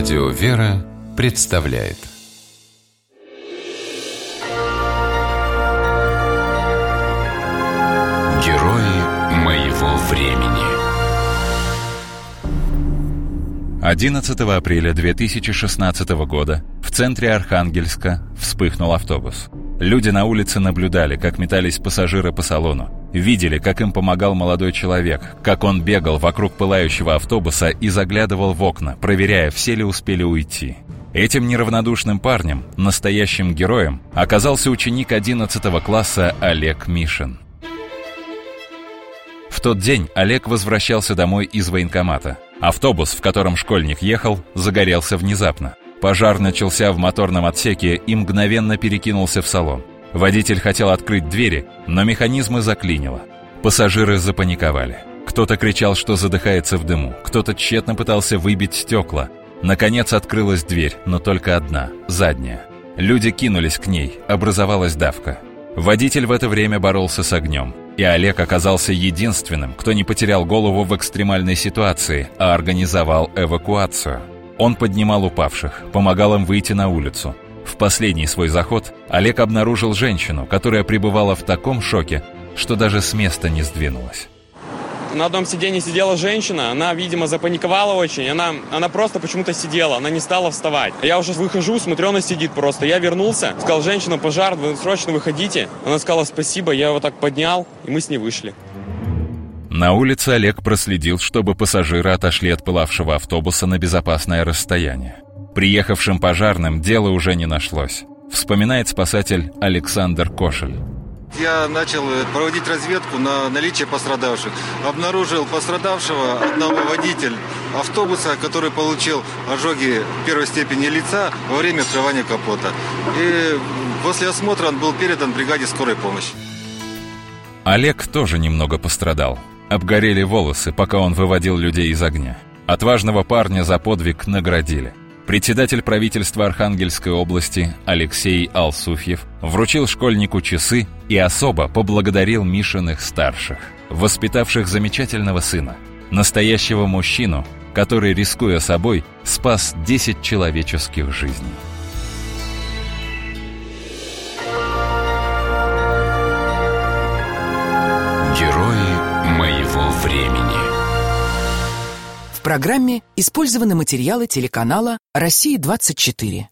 Радио «Вера» представляет Герои моего времени 11 апреля 2016 года в центре Архангельска вспыхнул автобус. Люди на улице наблюдали, как метались пассажиры по салону. Видели, как им помогал молодой человек, как он бегал вокруг пылающего автобуса и заглядывал в окна, проверяя, все ли успели уйти. Этим неравнодушным парнем, настоящим героем, оказался ученик 11 класса Олег Мишин. В тот день Олег возвращался домой из военкомата. Автобус, в котором школьник ехал, загорелся внезапно. Пожар начался в моторном отсеке и мгновенно перекинулся в салон. Водитель хотел открыть двери, но механизмы заклинило. Пассажиры запаниковали. Кто-то кричал, что задыхается в дыму, кто-то тщетно пытался выбить стекла. Наконец открылась дверь, но только одна, задняя. Люди кинулись к ней, образовалась давка. Водитель в это время боролся с огнем, и Олег оказался единственным, кто не потерял голову в экстремальной ситуации, а организовал эвакуацию. Он поднимал упавших, помогал им выйти на улицу. В последний свой заход Олег обнаружил женщину, которая пребывала в таком шоке, что даже с места не сдвинулась. На одном сиденье сидела женщина, она, видимо, запаниковала очень, она, она просто почему-то сидела, она не стала вставать. Я уже выхожу, смотрю, она сидит просто. Я вернулся, сказал, женщина, пожар, вы срочно выходите. Она сказала спасибо, я его так поднял, и мы с ней вышли. На улице Олег проследил, чтобы пассажиры отошли от пылавшего автобуса на безопасное расстояние. Приехавшим пожарным дело уже не нашлось, вспоминает спасатель Александр Кошель. Я начал проводить разведку на наличие пострадавших. Обнаружил пострадавшего одного водителя автобуса, который получил ожоги первой степени лица во время открывания капота. И после осмотра он был передан бригаде скорой помощи. Олег тоже немного пострадал. Обгорели волосы, пока он выводил людей из огня. Отважного парня за подвиг наградили. Председатель правительства Архангельской области Алексей Алсуфьев вручил школьнику часы и особо поблагодарил Мишиных старших, воспитавших замечательного сына, настоящего мужчину, который, рискуя собой, спас 10 человеческих жизней. Моего времени В программе использованы материалы телеканала «Россия-24».